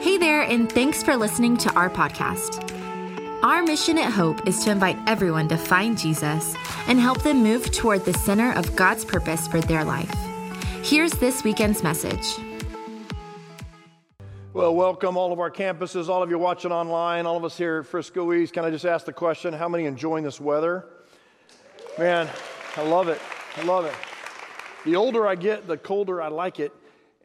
Hey there, and thanks for listening to our podcast. Our mission at Hope is to invite everyone to find Jesus and help them move toward the center of God's purpose for their life. Here's this weekend's message. Well, welcome all of our campuses, all of you watching online, all of us here at Frisco East. Can I just ask the question how many enjoying this weather? Man, I love it. I love it. The older I get, the colder I like it.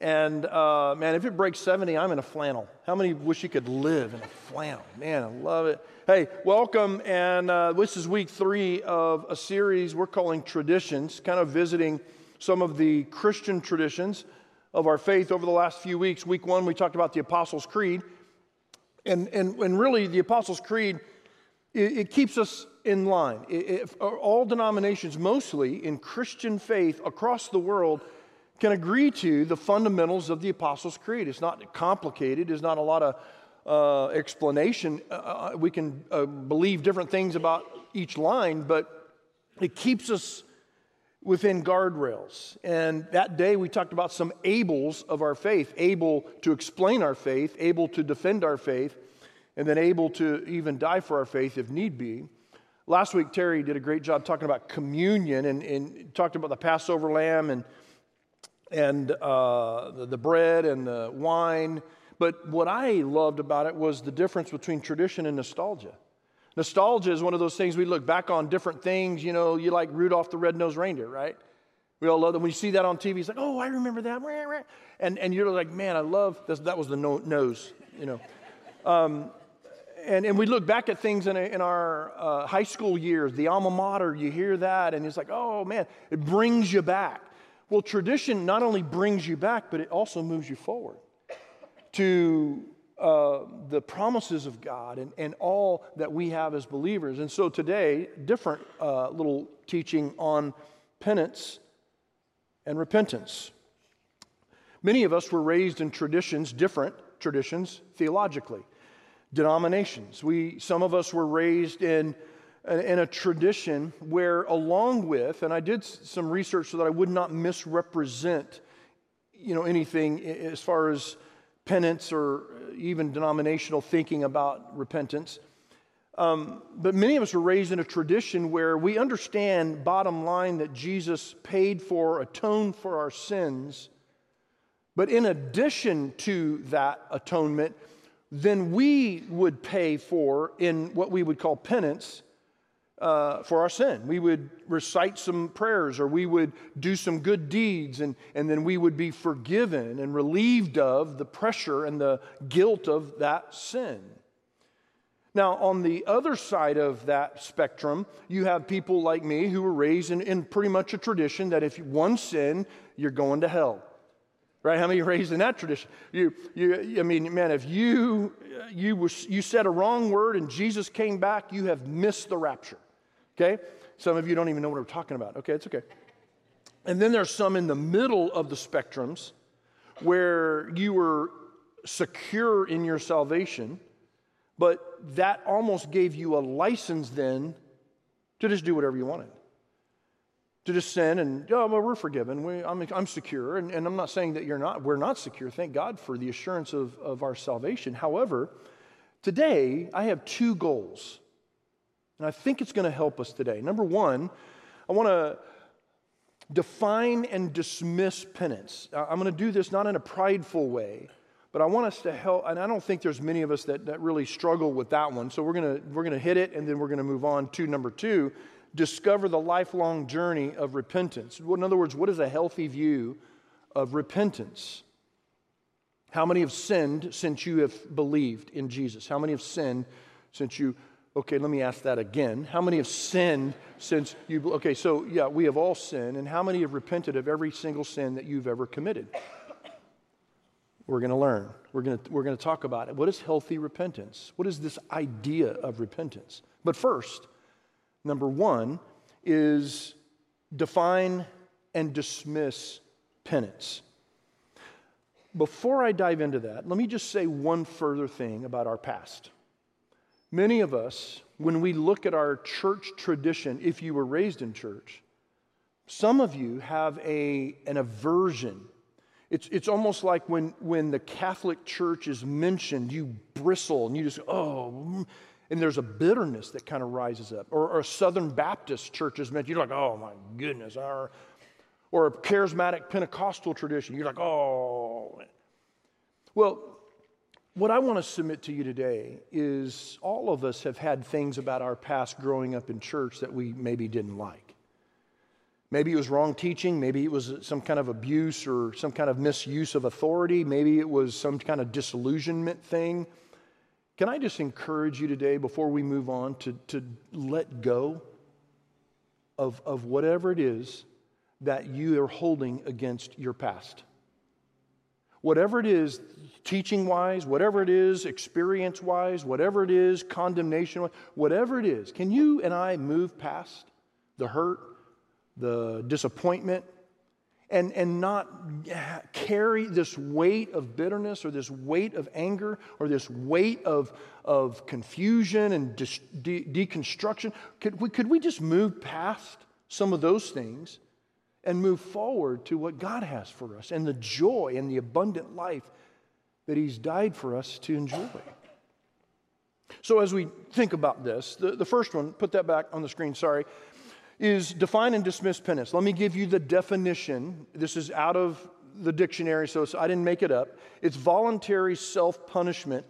And uh, man, if it breaks 70, I'm in a flannel. How many wish you could live in a flannel? Man, I love it. Hey, welcome. And uh, this is week three of a series we're calling Traditions, kind of visiting some of the Christian traditions of our faith over the last few weeks. Week one, we talked about the Apostles' Creed. And, and, and really, the Apostles' Creed, it, it keeps us in line. It, it, all denominations, mostly in Christian faith across the world, can agree to the fundamentals of the Apostles' Creed. It's not complicated, there's not a lot of uh, explanation. Uh, uh, we can uh, believe different things about each line, but it keeps us within guardrails. And that day we talked about some ables of our faith able to explain our faith, able to defend our faith, and then able to even die for our faith if need be. Last week, Terry did a great job talking about communion and, and talked about the Passover lamb and and uh, the, the bread and the wine. But what I loved about it was the difference between tradition and nostalgia. Nostalgia is one of those things we look back on different things. You know, you like Rudolph the Red-Nosed Reindeer, right? We all love that. When you see that on TV, it's like, oh, I remember that. And, and you're like, man, I love this. That was the no, nose, you know. Um, and, and we look back at things in, a, in our uh, high school years, the alma mater, you hear that, and it's like, oh, man, it brings you back. Well, tradition not only brings you back, but it also moves you forward to uh, the promises of God and, and all that we have as believers. And so today, different uh, little teaching on penance and repentance. Many of us were raised in traditions, different traditions theologically, denominations. We, some of us were raised in in a tradition where, along with, and I did some research so that I would not misrepresent, you know, anything as far as penance or even denominational thinking about repentance. Um, but many of us are raised in a tradition where we understand, bottom line, that Jesus paid for, atoned for our sins. But in addition to that atonement, then we would pay for, in what we would call penance, uh, for our sin. We would recite some prayers or we would do some good deeds, and, and then we would be forgiven and relieved of the pressure and the guilt of that sin. Now, on the other side of that spectrum, you have people like me who were raised in, in pretty much a tradition that if one sin, you're going to hell. Right? How many raised in that tradition? You, you, I mean, man, if you, you, was, you said a wrong word and Jesus came back, you have missed the rapture. Okay? Some of you don't even know what we're talking about. Okay, it's okay. And then there's some in the middle of the spectrums where you were secure in your salvation, but that almost gave you a license then to just do whatever you wanted. To just sin and, oh, well, we're forgiven. We, I'm, I'm secure. And, and I'm not saying that you're not, we're not secure. Thank God for the assurance of, of our salvation. However, today I have two goals and I think it's going to help us today. Number one, I want to define and dismiss penance. I'm going to do this not in a prideful way, but I want us to help. And I don't think there's many of us that, that really struggle with that one. So we're going to, we're going to hit it and then we're going to move on to number two discover the lifelong journey of repentance. In other words, what is a healthy view of repentance? How many have sinned since you have believed in Jesus? How many have sinned since you Okay, let me ask that again. How many have sinned since you? Okay, so yeah, we have all sinned, and how many have repented of every single sin that you've ever committed? We're going to learn. We're going to, we're going to talk about it. What is healthy repentance? What is this idea of repentance? But first, number one is define and dismiss penance. Before I dive into that, let me just say one further thing about our past. Many of us, when we look at our church tradition, if you were raised in church, some of you have a, an aversion. It's, it's almost like when, when the Catholic Church is mentioned, you bristle and you just, oh, and there's a bitterness that kind of rises up. Or, or a Southern Baptist church is mentioned, you're like, oh my goodness. Or, or a charismatic Pentecostal tradition, you're like, oh. Well, what I want to submit to you today is all of us have had things about our past growing up in church that we maybe didn't like. Maybe it was wrong teaching. Maybe it was some kind of abuse or some kind of misuse of authority. Maybe it was some kind of disillusionment thing. Can I just encourage you today, before we move on, to, to let go of, of whatever it is that you are holding against your past? Whatever it is, teaching wise, whatever it is, experience wise, whatever it is, condemnation wise, whatever it is, can you and I move past the hurt, the disappointment, and, and not carry this weight of bitterness or this weight of anger or this weight of, of confusion and de- deconstruction. Could we, could we just move past some of those things and move forward to what God has for us and the joy and the abundant life that He's died for us to enjoy? So, as we think about this, the, the first one, put that back on the screen, sorry is define and dismiss penance. Let me give you the definition. This is out of the dictionary, so I didn't make it up. It's voluntary self punishment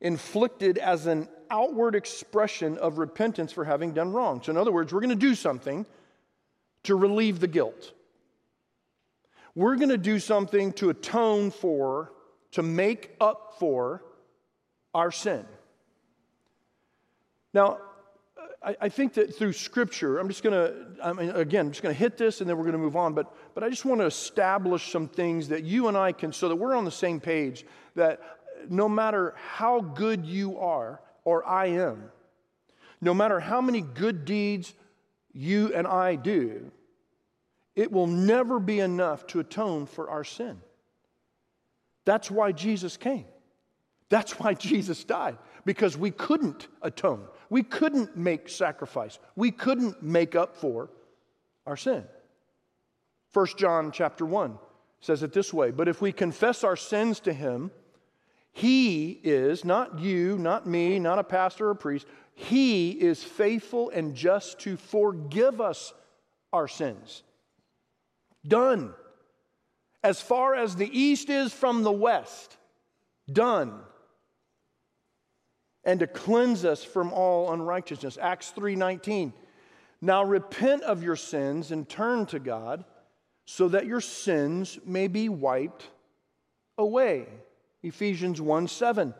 inflicted as an outward expression of repentance for having done wrong. So, in other words, we're going to do something to relieve the guilt. We're going to do something to atone for, to make up for our sin. Now, I, think that through Scripture, I'm just going to, I mean, again, I'm just going to hit this and then we're going to move on. But, but I just want to establish some things that you and I can, so that we're on the same page, that no matter how good you are or I am, no matter how many good deeds you and I do, it will never be enough to atone for our sin. That's why Jesus came. That's why Jesus died, because we couldn't atone. We couldn't make sacrifice. We couldn't make up for our sin. 1 John chapter 1 says it this way But if we confess our sins to him, he is, not you, not me, not a pastor or a priest, he is faithful and just to forgive us our sins. Done. As far as the east is from the west, done and to cleanse us from all unrighteousness. Acts 3:19. Now repent of your sins and turn to God so that your sins may be wiped away. Ephesians 1 7.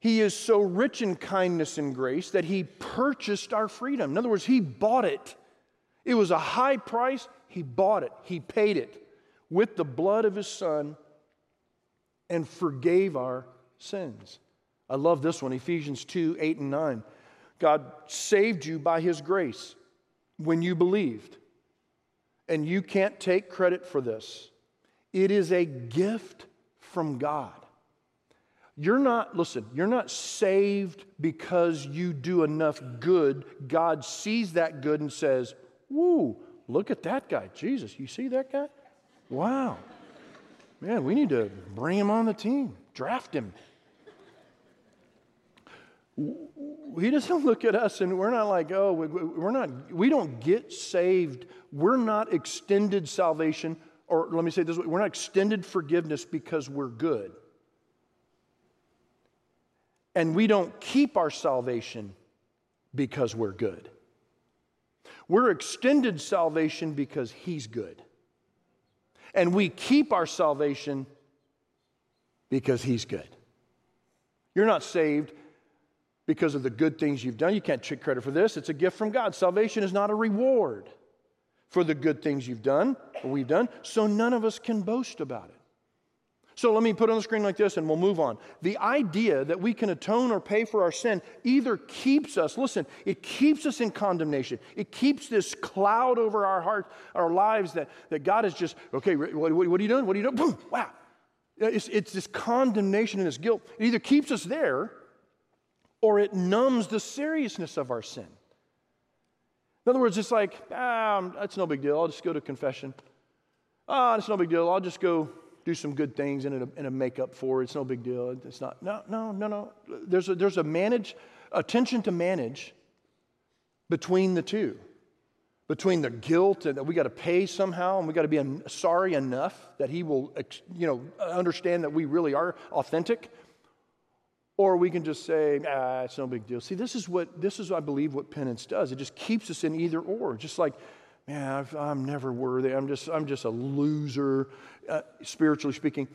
He is so rich in kindness and grace that he purchased our freedom. In other words, he bought it. It was a high price. He bought it, he paid it with the blood of his son and forgave our sins. I love this one Ephesians 2 8 and 9. God saved you by his grace when you believed. And you can't take credit for this. It is a gift from God. You're not, listen, you're not saved because you do enough good. God sees that good and says, Woo, look at that guy. Jesus, you see that guy? Wow. Man, we need to bring him on the team, draft him he doesn't look at us and we're not like, oh, we're not, we don't get saved. We're not extended salvation, or let me say this way we're not extended forgiveness because we're good. And we don't keep our salvation because we're good. We're extended salvation because He's good. And we keep our salvation because He's good. You're not saved because of the good things you've done. You can't take credit for this. It's a gift from God. Salvation is not a reward for the good things you've done or we've done, so none of us can boast about it. So let me put on the screen like this and we'll move on. The idea that we can atone or pay for our sin either keeps us, listen, it keeps us in condemnation. It keeps this cloud over our heart, our lives that, that God is just, okay, what, what, are you doing? What are you doing? Boom, wow. It's, it's this condemnation and this guilt. It either keeps us there or it numbs the seriousness of our sin. In other words, it's like, ah, it's no big deal. I'll just go to confession. Ah, it's no big deal. I'll just go do some good things and it'll, make up for it. It's no big deal. It's not. No, no, no, no. There's a, there's a manage, attention to manage between the two, between the guilt and that we got to pay somehow and we got to be sorry enough that he will, you know, understand that we really are authentic. Or we can just say, ah, it's no big deal. See, this is what, this is, I believe, what penance does. It just keeps us in either or. Just like, man, i am never worthy. I'm just, I'm just a loser, uh, spiritually speaking.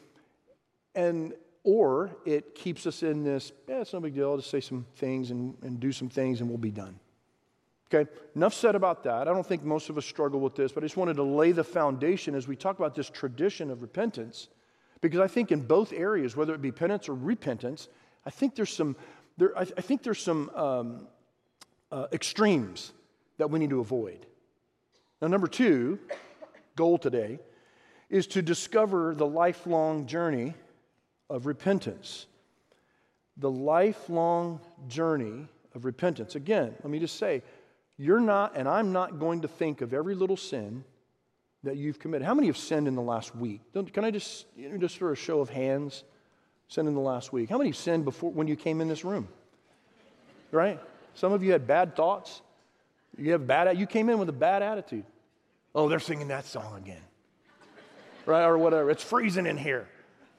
And, or it keeps us in this, yeah, it's no big deal. I'll just say some things and, and do some things and we'll be done. Okay, enough said about that. I don't think most of us struggle with this, but I just wanted to lay the foundation as we talk about this tradition of repentance. Because I think in both areas, whether it be penance or repentance, I think there's some, there, I, I think there's some um, uh, extremes that we need to avoid. Now, number two, goal today, is to discover the lifelong journey of repentance. The lifelong journey of repentance. Again, let me just say, you're not, and I'm not going to think of every little sin that you've committed. How many have sinned in the last week? Don't, can I just, you know, just for a show of hands, sinned in the last week? How many sinned before when you came in this room? Right? Some of you had bad thoughts. You have bad. You came in with a bad attitude. Oh, they're singing that song again, right? Or whatever. It's freezing in here.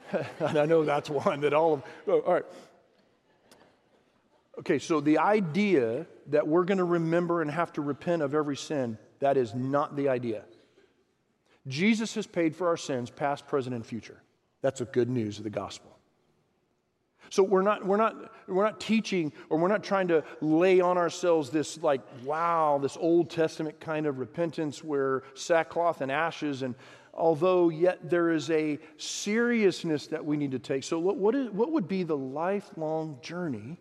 and I know that's one that all of. Oh, all right. Okay, so the idea that we're going to remember and have to repent of every sin, that is not the idea. Jesus has paid for our sins, past, present, and future. That's the good news of the gospel. So we're not, we're not, we're not teaching or we're not trying to lay on ourselves this like, wow, this Old Testament kind of repentance where sackcloth and ashes and although yet there is a seriousness that we need to take. So what, is, what would be the lifelong journey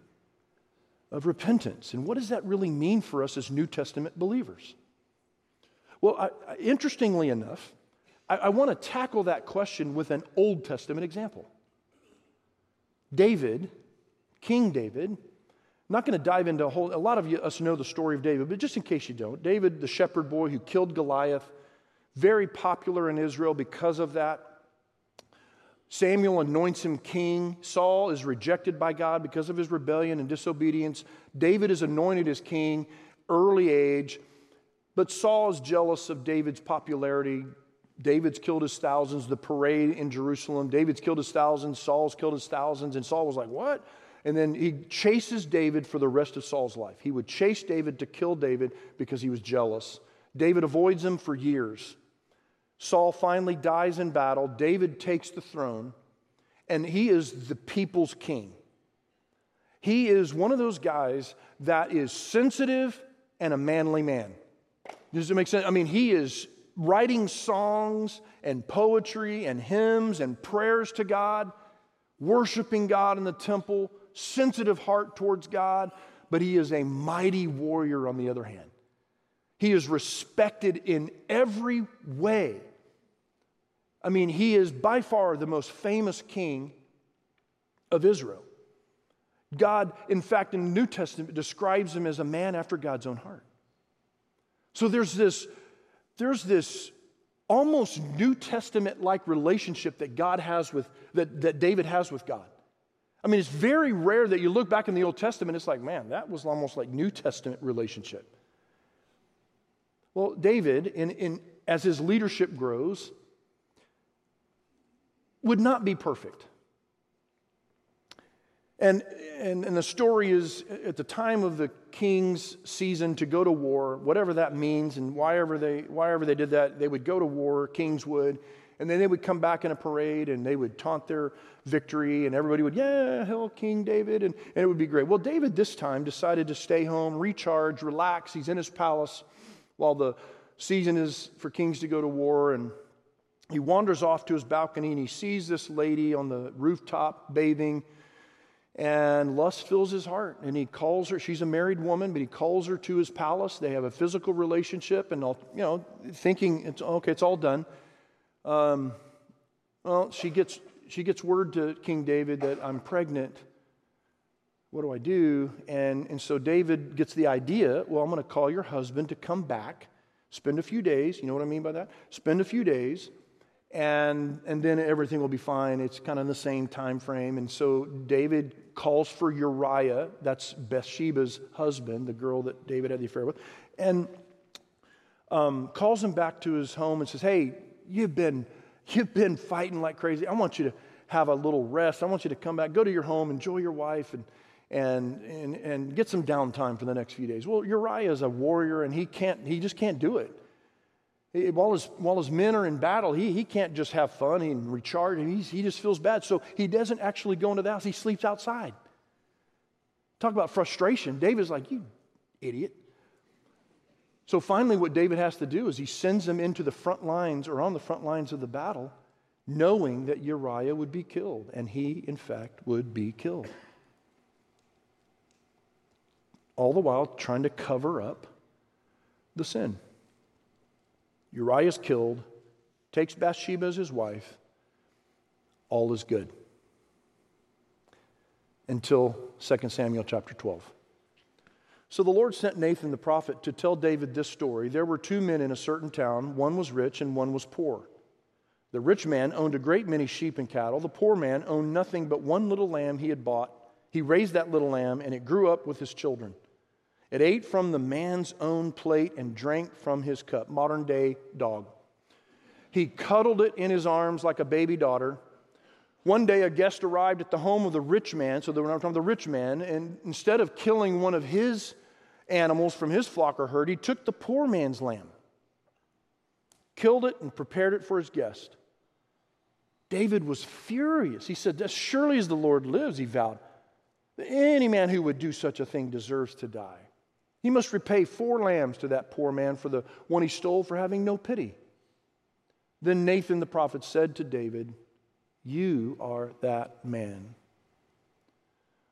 of repentance. And what does that really mean for us as New Testament believers? Well, I, interestingly enough, I, I want to tackle that question with an Old Testament example. David, King David, I'm not going to dive into a whole, a lot of us know the story of David, but just in case you don't, David, the shepherd boy who killed Goliath, very popular in Israel because of that. Samuel anoints him king. Saul is rejected by God because of his rebellion and disobedience. David is anointed as king, early age. But Saul is jealous of David's popularity. David's killed his thousands, the parade in Jerusalem. David's killed his thousands, Saul's killed his thousands. And Saul was like, What? And then he chases David for the rest of Saul's life. He would chase David to kill David because he was jealous. David avoids him for years. Saul finally dies in battle. David takes the throne, and he is the people's king. He is one of those guys that is sensitive and a manly man. Does it make sense? I mean, he is writing songs and poetry and hymns and prayers to God, worshiping God in the temple, sensitive heart towards God, but he is a mighty warrior on the other hand. He is respected in every way I mean, he is by far the most famous king of Israel. God, in fact, in the New Testament, describes him as a man after God's own heart. So there's this, there's this almost New Testament like relationship that God has with, that, that David has with God. I mean, it's very rare that you look back in the Old Testament, it's like, man, that was almost like New Testament relationship. Well, David, in, in, as his leadership grows, would not be perfect. And, and, and the story is at the time of the king's season to go to war, whatever that means, and why ever they, why ever they did that, they would go to war, kings would, and then they would come back in a parade and they would taunt their victory, and everybody would, yeah, hell, King David, and, and it would be great. Well, David this time decided to stay home, recharge, relax. He's in his palace while the season is for kings to go to war, and he wanders off to his balcony and he sees this lady on the rooftop bathing and lust fills his heart and he calls her she's a married woman but he calls her to his palace. They have a physical relationship and you know thinking it's okay it's all done. Um, well she gets she gets word to king david that i'm pregnant. What do i do? And and so david gets the idea well i'm going to call your husband to come back spend a few days you know what i mean by that? Spend a few days and, and then everything will be fine. It's kind of in the same time frame. And so David calls for Uriah, that's Bathsheba's husband, the girl that David had the affair with, and um, calls him back to his home and says, Hey, you've been, you've been fighting like crazy. I want you to have a little rest. I want you to come back, go to your home, enjoy your wife, and, and, and, and get some downtime for the next few days. Well, Uriah is a warrior, and he, can't, he just can't do it. While his, while his men are in battle, he, he can't just have fun and recharge. And he just feels bad. So he doesn't actually go into the house. He sleeps outside. Talk about frustration. David's like, you idiot. So finally, what David has to do is he sends them into the front lines or on the front lines of the battle, knowing that Uriah would be killed. And he, in fact, would be killed. All the while trying to cover up the sin. Uriah is killed, takes Bathsheba as his wife. All is good. Until 2 Samuel chapter 12. So the Lord sent Nathan the prophet to tell David this story. There were two men in a certain town, one was rich and one was poor. The rich man owned a great many sheep and cattle. The poor man owned nothing but one little lamb he had bought. He raised that little lamb, and it grew up with his children. It ate from the man's own plate and drank from his cup. Modern day dog. He cuddled it in his arms like a baby daughter. One day, a guest arrived at the home of the rich man, so they were from the rich man, and instead of killing one of his animals from his flock or herd, he took the poor man's lamb, killed it, and prepared it for his guest. David was furious. He said, As surely as the Lord lives, he vowed, any man who would do such a thing deserves to die. He must repay four lambs to that poor man for the one he stole for having no pity. Then Nathan the prophet said to David, You are that man.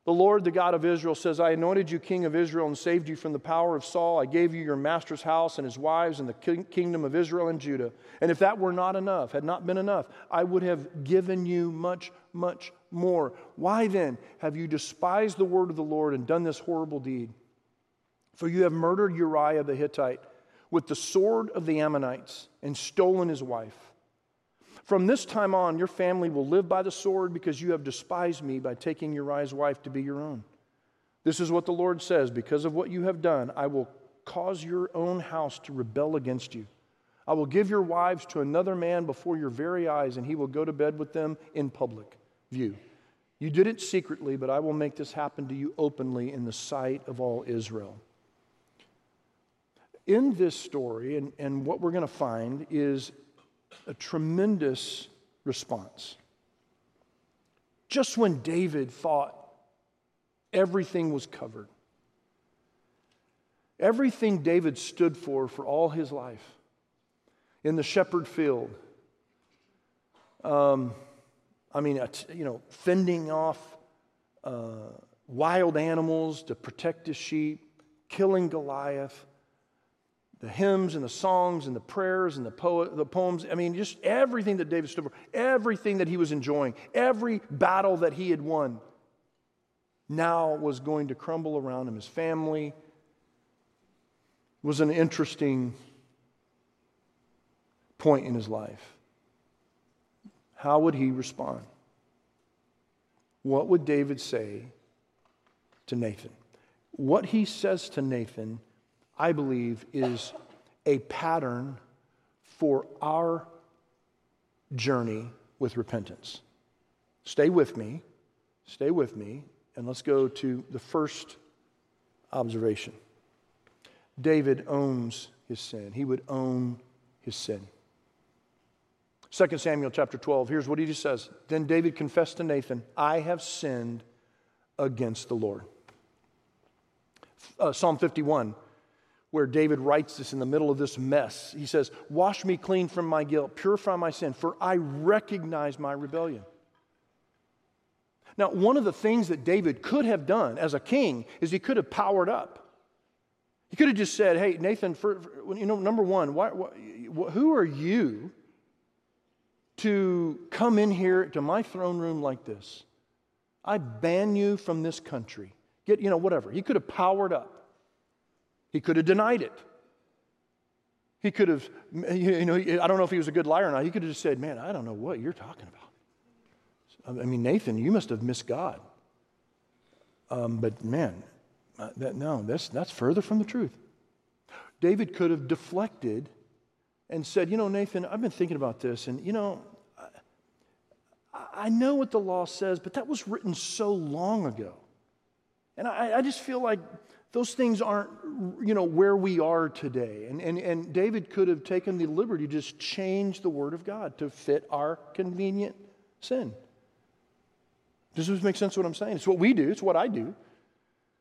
The Lord, the God of Israel, says, I anointed you king of Israel and saved you from the power of Saul. I gave you your master's house and his wives and the kingdom of Israel and Judah. And if that were not enough, had not been enough, I would have given you much, much more. Why then have you despised the word of the Lord and done this horrible deed? For you have murdered Uriah the Hittite with the sword of the Ammonites and stolen his wife. From this time on, your family will live by the sword because you have despised me by taking Uriah's wife to be your own. This is what the Lord says Because of what you have done, I will cause your own house to rebel against you. I will give your wives to another man before your very eyes, and he will go to bed with them in public view. You did it secretly, but I will make this happen to you openly in the sight of all Israel in this story, and, and what we're going to find is a tremendous response. Just when David thought everything was covered, everything David stood for for all his life in the shepherd field, um, I mean, you know, fending off uh, wild animals to protect his sheep, killing Goliath the hymns and the songs and the prayers and the, po- the poems. I mean, just everything that David stood for, everything that he was enjoying, every battle that he had won now was going to crumble around him. His family was an interesting point in his life. How would he respond? What would David say to Nathan? What he says to Nathan I believe, is a pattern for our journey with repentance. Stay with me, stay with me, and let's go to the first observation. David owns his sin. He would own his sin. 2 Samuel chapter 12, here's what he just says. Then David confessed to Nathan, I have sinned against the Lord. Uh, Psalm 51 where David writes this in the middle of this mess. He says, Wash me clean from my guilt, purify my sin, for I recognize my rebellion. Now, one of the things that David could have done as a king is he could have powered up. He could have just said, Hey, Nathan, for, for, you know, number one, why, why, who are you to come in here to my throne room like this? I ban you from this country. Get, you know, whatever. He could have powered up. He could have denied it. He could have, you know, I don't know if he was a good liar or not. He could have just said, Man, I don't know what you're talking about. I mean, Nathan, you must have missed God. Um, but man, uh, that, no, that's, that's further from the truth. David could have deflected and said, You know, Nathan, I've been thinking about this, and you know, I, I know what the law says, but that was written so long ago. And I, I just feel like those things aren't, you know, where we are today. And, and, and David could have taken the liberty to just change the word of God to fit our convenient sin. Does this make sense what I'm saying? It's what we do, it's what I do.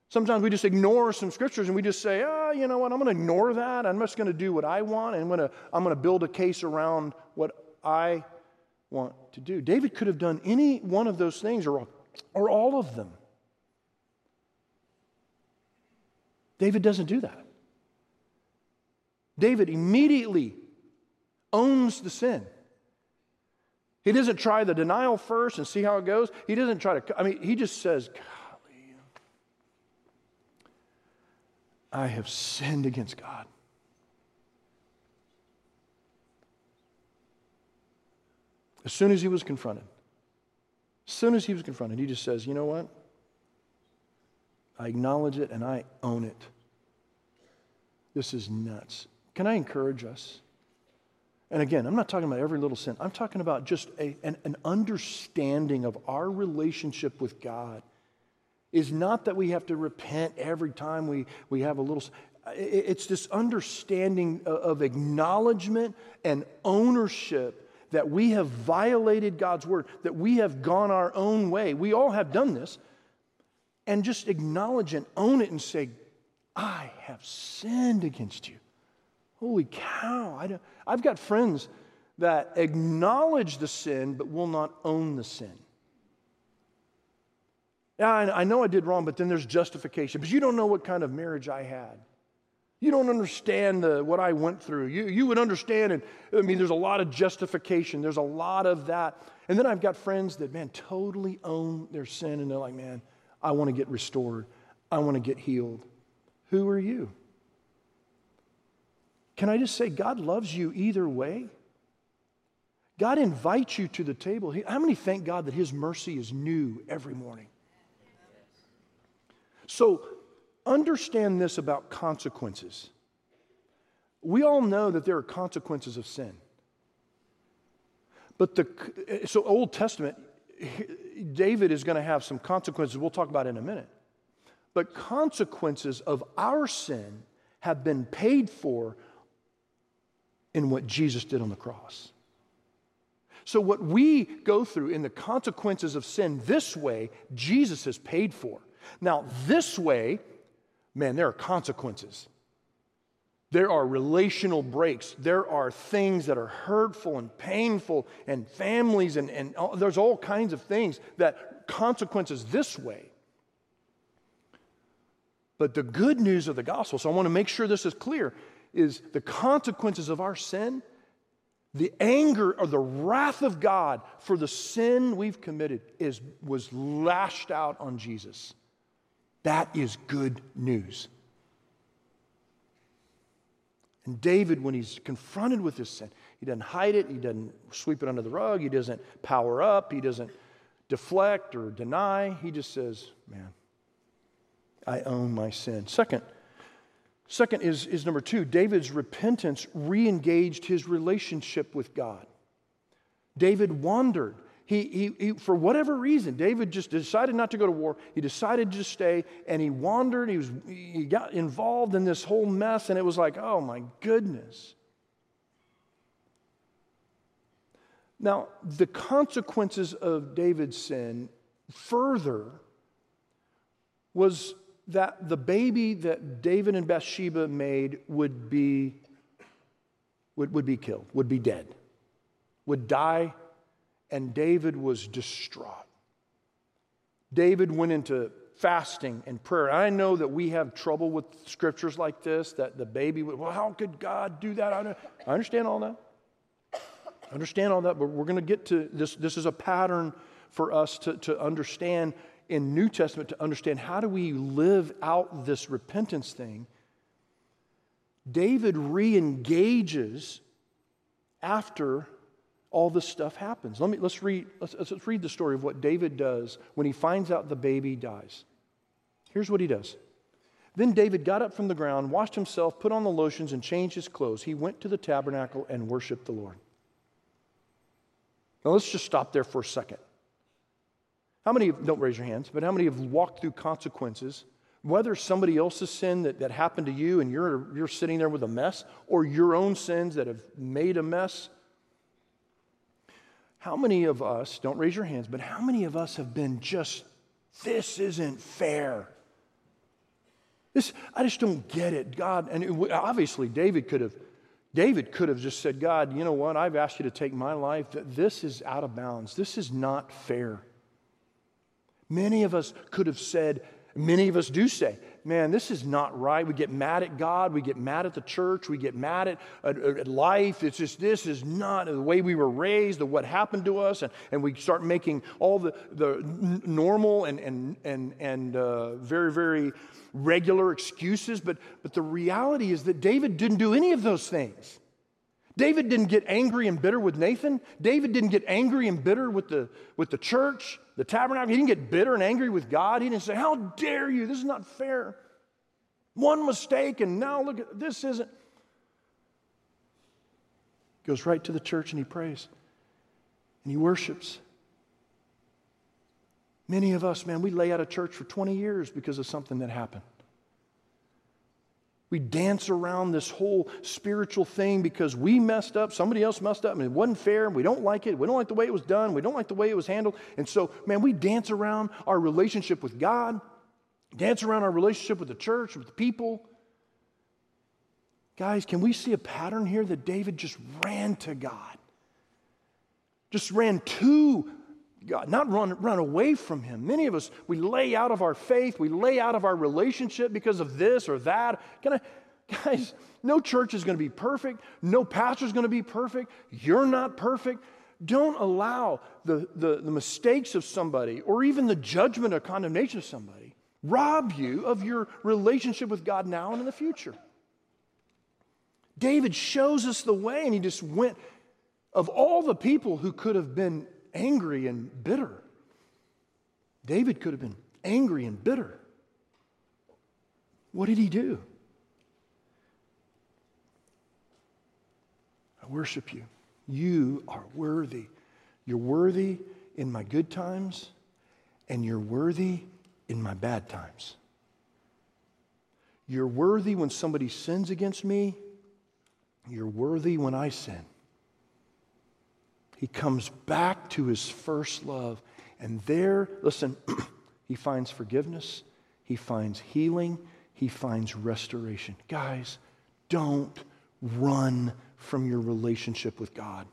Sometimes we just ignore some scriptures and we just say, oh, you know what, I'm going to ignore that. I'm just going to do what I want and I'm going to, I'm going to build a case around what I want to do. David could have done any one of those things or, or all of them. David doesn't do that. David immediately owns the sin. He doesn't try the denial first and see how it goes. He doesn't try to, I mean, he just says, Golly, I have sinned against God. As soon as he was confronted, as soon as he was confronted, he just says, You know what? I acknowledge it and I own it. This is nuts. Can I encourage us? And again, I'm not talking about every little sin. I'm talking about just a, an, an understanding of our relationship with God. Is not that we have to repent every time we, we have a little. It's this understanding of acknowledgement and ownership that we have violated God's word, that we have gone our own way. We all have done this and just acknowledge and own it and say, I have sinned against you. Holy cow. I I've got friends that acknowledge the sin but will not own the sin. Yeah, I, know I did wrong, but then there's justification. But you don't know what kind of marriage I had. You don't understand the, what I went through. You, you would understand, and I mean, there's a lot of justification. There's a lot of that. And then I've got friends that, man, totally own their sin, and they're like, man, I want to get restored. I want to get healed. Who are you? Can I just say, God loves you either way? God invites you to the table. How many thank God that His mercy is new every morning? So, understand this about consequences. We all know that there are consequences of sin. But the, so, Old Testament, David is going to have some consequences we'll talk about in a minute. But consequences of our sin have been paid for in what Jesus did on the cross. So, what we go through in the consequences of sin this way, Jesus has paid for. Now, this way, man, there are consequences. There are relational breaks. There are things that are hurtful and painful, and families, and, and all, there's all kinds of things that consequences this way. But the good news of the gospel, so I want to make sure this is clear, is the consequences of our sin, the anger or the wrath of God for the sin we've committed is, was lashed out on Jesus. That is good news. And David, when he's confronted with this sin, he doesn't hide it, he doesn't sweep it under the rug, he doesn't power up, he doesn't deflect or deny. He just says, Man, I own my sin. Second, second is, is number two David's repentance re engaged his relationship with God. David wandered he, he, he, for whatever reason, David just decided not to go to war. He decided to stay and he wandered. He, was, he got involved in this whole mess, and it was like, oh my goodness. Now, the consequences of David's sin further was that the baby that David and Bathsheba made would be, would, would be killed, would be dead, would die and David was distraught. David went into fasting and prayer. I know that we have trouble with scriptures like this, that the baby would, well, how could God do that? I understand all that. I understand all that, but we're going to get to this. This is a pattern for us to, to understand in New Testament to understand how do we live out this repentance thing. David re engages after all this stuff happens. Let me, let's, read, let's, let's read the story of what David does when he finds out the baby dies. Here's what he does. Then David got up from the ground, washed himself, put on the lotions, and changed his clothes. He went to the tabernacle and worshiped the Lord. Now let's just stop there for a second. How many, don't raise your hands, but how many have walked through consequences whether somebody else's sin that, that happened to you and you're, you're sitting there with a mess, or your own sins that have made a mess, how many of us, don't raise your hands, but how many of us have been just, this isn't fair? This, I just don't get it. God, and it, obviously David could have, David could have just said, God, you know what? I've asked you to take my life. This is out of bounds. This is not fair. Many of us could have said, Many of us do say, man, this is not right. We get mad at God. We get mad at the church. We get mad at, at, at life. It's just, this is not the way we were raised, or what happened to us. And, and we start making all the, the normal and, and, and, and uh, very, very regular excuses. But, but the reality is that David didn't do any of those things. David didn't get angry and bitter with Nathan. David didn't get angry and bitter with the, with the church, the tabernacle. He didn't get bitter and angry with God. He didn't say, How dare you? This is not fair. One mistake, and now look at this isn't. He Goes right to the church and he prays and he worships. Many of us, man, we lay out of church for 20 years because of something that happened. We dance around this whole spiritual thing because we messed up, somebody else messed up, and it wasn't fair, and we don't like it. We don't like the way it was done. We don't like the way it was handled. And so, man, we dance around our relationship with God, dance around our relationship with the church, with the people. Guys, can we see a pattern here that David just ran to God? Just ran to God, not run, run away from Him. Many of us, we lay out of our faith, we lay out of our relationship because of this or that. Can I, guys, no church is going to be perfect, no pastor is going to be perfect, you're not perfect. Don't allow the, the, the mistakes of somebody or even the judgment or condemnation of somebody rob you of your relationship with God now and in the future. David shows us the way, and he just went, of all the people who could have been angry and bitter. David could have been angry and bitter. What did he do? I worship you. You are worthy. You're worthy in my good times, and you're worthy in my bad times. You're worthy when somebody sins against me. You're worthy when I sin. He comes back to his first love. And there, listen, he finds forgiveness, he finds healing, he finds restoration. Guys, don't run from your relationship with God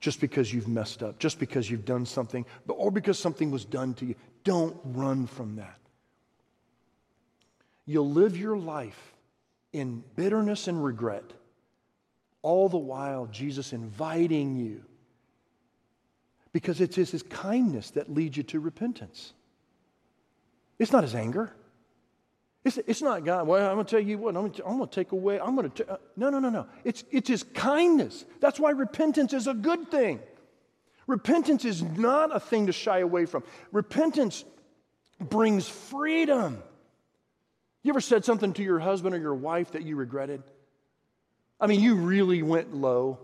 just because you've messed up, just because you've done something, or because something was done to you. Don't run from that. You'll live your life in bitterness and regret all the while, Jesus inviting you. Because it's his, his kindness that leads you to repentance. It's not his anger. It's, it's not God, well, I'm going to tell you what, I'm going to take away, I'm going to, uh, no, no, no, no. It's, it's his kindness. That's why repentance is a good thing. Repentance is not a thing to shy away from. Repentance brings freedom. You ever said something to your husband or your wife that you regretted? I mean, you really went low.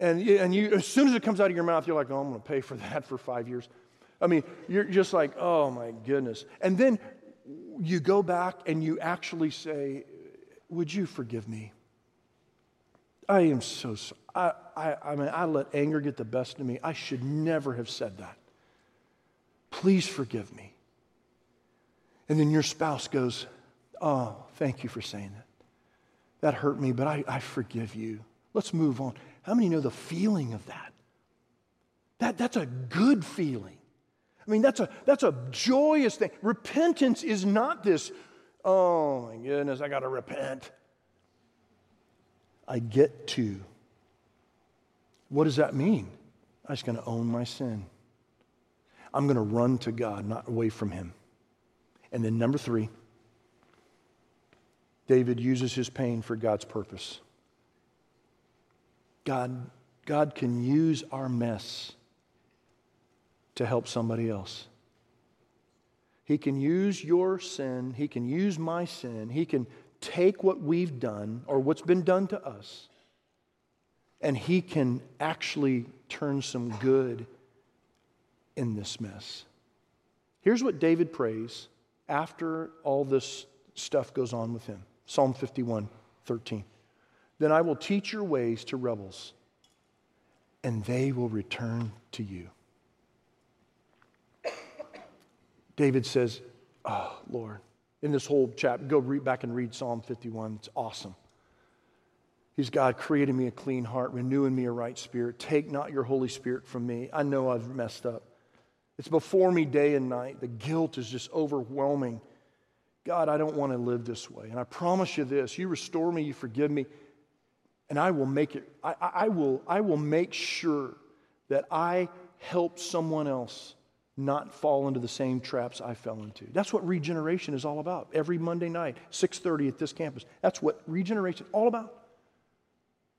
And, and you, as soon as it comes out of your mouth, you're like, oh, I'm going to pay for that for five years. I mean, you're just like, oh my goodness. And then you go back and you actually say, Would you forgive me? I am so sorry. I, I, I mean, I let anger get the best of me. I should never have said that. Please forgive me. And then your spouse goes, Oh, thank you for saying that. That hurt me, but I, I forgive you. Let's move on. How many know the feeling of that? that? That's a good feeling. I mean, that's a, that's a joyous thing. Repentance is not this, oh my goodness, I got to repent. I get to. What does that mean? I'm just going to own my sin. I'm going to run to God, not away from Him. And then, number three, David uses his pain for God's purpose. God, God can use our mess to help somebody else. He can use your sin, He can use my sin, He can take what we've done or what's been done to us, and He can actually turn some good in this mess. Here's what David prays after all this stuff goes on with him Psalm 51 13. Then I will teach your ways to rebels, and they will return to you. David says, Oh, Lord. In this whole chapter, go read back and read Psalm 51. It's awesome. He's God, creating me a clean heart, renewing me a right spirit. Take not your Holy Spirit from me. I know I've messed up. It's before me day and night. The guilt is just overwhelming. God, I don't want to live this way. And I promise you this you restore me, you forgive me, and I will make it, I, I, will, I will make sure that I help someone else not fall into the same traps I fell into. That's what regeneration is all about. Every Monday night, 6:30 at this campus. That's what regeneration is all about.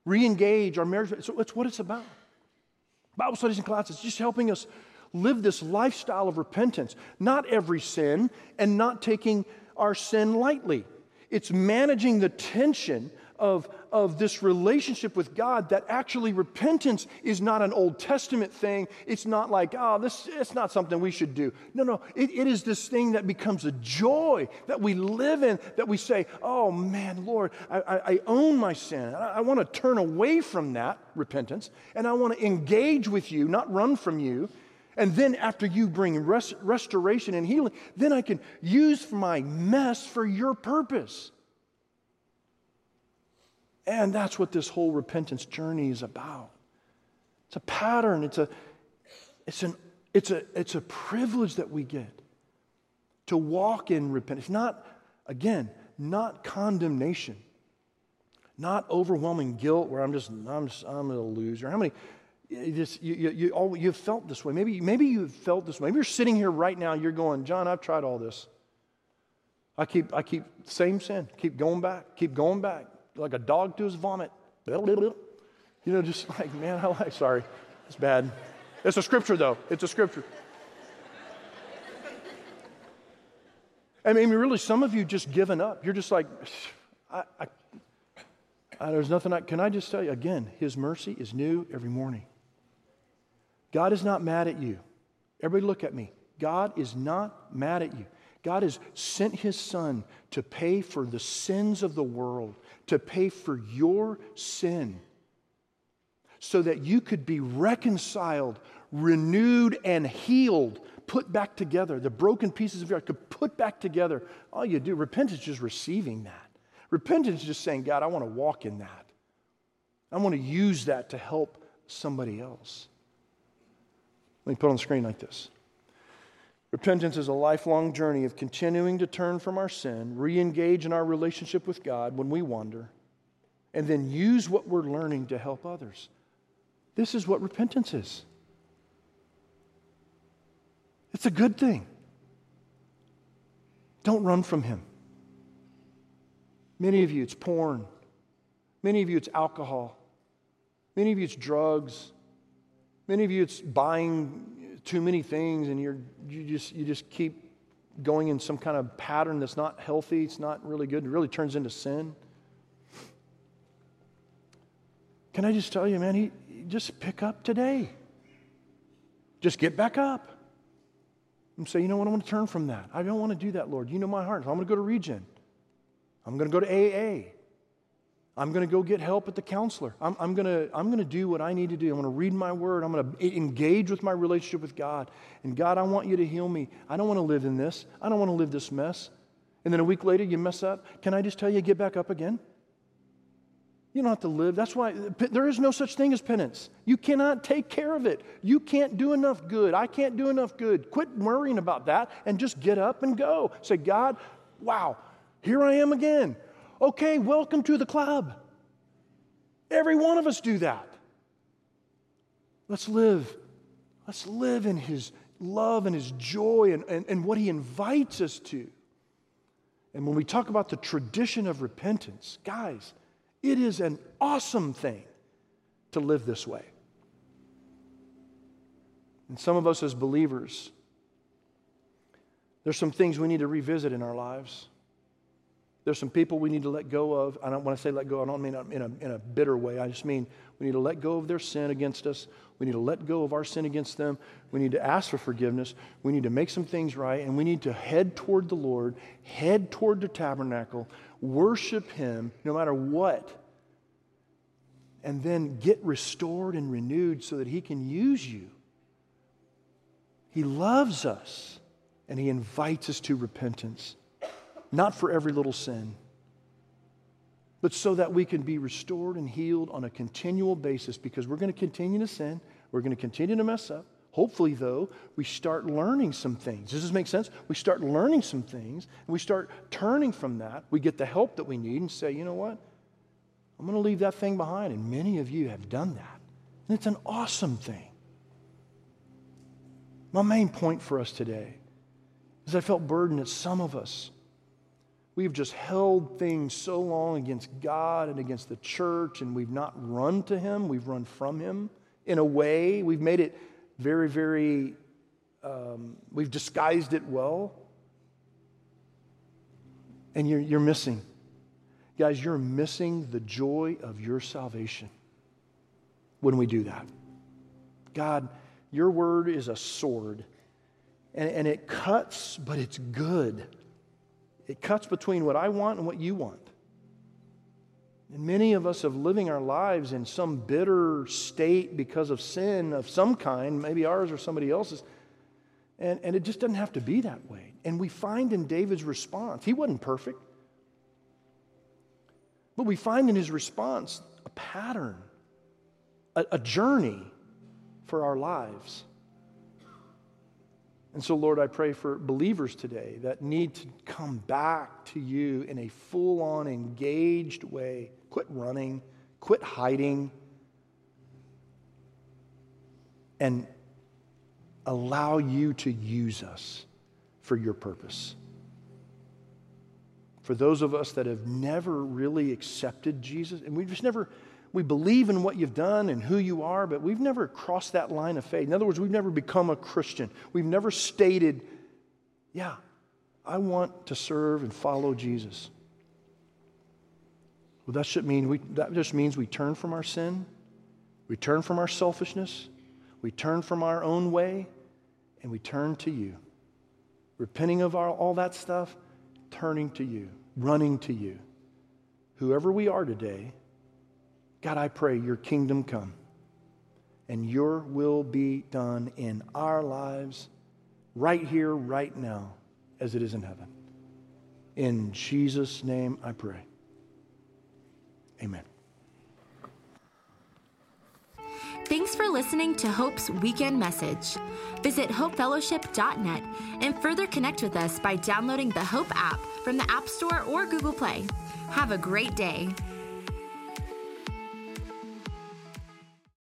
Re-engage our marriage. So that's what it's about. Bible studies and classes, just helping us live this lifestyle of repentance. Not every sin and not taking our sin lightly. It's managing the tension of, of this relationship with God that actually repentance is not an Old Testament thing. It's not like, oh, this it's not something we should do. No, no, it, it is this thing that becomes a joy that we live in, that we say, oh man, Lord, I, I, I own my sin. I, I want to turn away from that repentance, and I want to engage with you, not run from you. And then after you bring rest, restoration and healing, then I can use my mess for your purpose. And that's what this whole repentance journey is about. It's a pattern, it's a, it's an, it's a, it's a privilege that we get to walk in repentance. Not, again, not condemnation, not overwhelming guilt where I'm just, I'm, just, I'm a loser. How many, you just, you, you, you, all, you've felt this way. Maybe, maybe you've felt this way. Maybe you're sitting here right now, you're going, John, I've tried all this. I keep, I keep, same sin, keep going back, keep going back like a dog to his vomit. You know, just like, man, I like, sorry, it's bad. It's a scripture, though. It's a scripture. I mean, really, some of you just given up. You're just like, I, I, I, there's nothing I can I just tell you again, His mercy is new every morning. God is not mad at you. Everybody, look at me. God is not mad at you. God has sent His Son to pay for the sins of the world to pay for your sin so that you could be reconciled, renewed, and healed, put back together. The broken pieces of your life could put back together. All you do, repentance is receiving that. Repentance is just saying, God, I want to walk in that. I want to use that to help somebody else. Let me put on the screen like this. Repentance is a lifelong journey of continuing to turn from our sin, re engage in our relationship with God when we wander, and then use what we're learning to help others. This is what repentance is. It's a good thing. Don't run from Him. Many of you, it's porn. Many of you, it's alcohol. Many of you, it's drugs. Many of you, it's buying too many things and you're, you, just, you just keep going in some kind of pattern that's not healthy, it's not really good, it really turns into sin. Can I just tell you, man, he, just pick up today. Just get back up and say, you know what, I want to turn from that. I don't want to do that, Lord. You know my heart. I'm going to go to Regen. I'm going to go to AA. I'm going to go get help at the counselor. I'm, I'm, going to, I'm going to do what I need to do. I'm going to read my word. I'm going to engage with my relationship with God. And God, I want you to heal me. I don't want to live in this. I don't want to live this mess. And then a week later, you mess up. Can I just tell you, get back up again? You don't have to live. That's why there is no such thing as penance. You cannot take care of it. You can't do enough good. I can't do enough good. Quit worrying about that and just get up and go. Say, God, wow, here I am again. Okay, welcome to the club. Every one of us do that. Let's live. Let's live in His love and His joy and, and, and what He invites us to. And when we talk about the tradition of repentance, guys, it is an awesome thing to live this way. And some of us as believers, there's some things we need to revisit in our lives. There's some people we need to let go of. I don't want to say let go, I don't mean in a, in a bitter way. I just mean we need to let go of their sin against us. We need to let go of our sin against them. We need to ask for forgiveness. We need to make some things right. And we need to head toward the Lord, head toward the tabernacle, worship Him no matter what. And then get restored and renewed so that He can use you. He loves us and He invites us to repentance not for every little sin, but so that we can be restored and healed on a continual basis because we're going to continue to sin, we're going to continue to mess up. Hopefully, though, we start learning some things. Does this make sense? We start learning some things and we start turning from that. We get the help that we need and say, you know what? I'm going to leave that thing behind. And many of you have done that. And it's an awesome thing. My main point for us today is I felt burdened that some of us We've just held things so long against God and against the church, and we've not run to Him. We've run from Him in a way. We've made it very, very, um, we've disguised it well. And you're, you're missing. Guys, you're missing the joy of your salvation when we do that. God, your word is a sword, and, and it cuts, but it's good. It cuts between what I want and what you want. And many of us have living our lives in some bitter state because of sin of some kind, maybe ours or somebody else's. And, and it just doesn't have to be that way. And we find in David's response, he wasn't perfect, but we find in his response a pattern, a, a journey for our lives. And so, Lord, I pray for believers today that need to come back to you in a full on, engaged way. Quit running, quit hiding, and allow you to use us for your purpose. For those of us that have never really accepted Jesus, and we've just never we believe in what you've done and who you are, but we've never crossed that line of faith. In other words, we've never become a Christian. We've never stated, yeah, I want to serve and follow Jesus. Well, that should mean we, that just means we turn from our sin, we turn from our selfishness, we turn from our own way, and we turn to you. Repenting of our, all that stuff, turning to you, running to you. Whoever we are today, God, I pray your kingdom come and your will be done in our lives right here, right now, as it is in heaven. In Jesus' name I pray. Amen. Thanks for listening to Hope's weekend message. Visit hopefellowship.net and further connect with us by downloading the Hope app from the App Store or Google Play. Have a great day.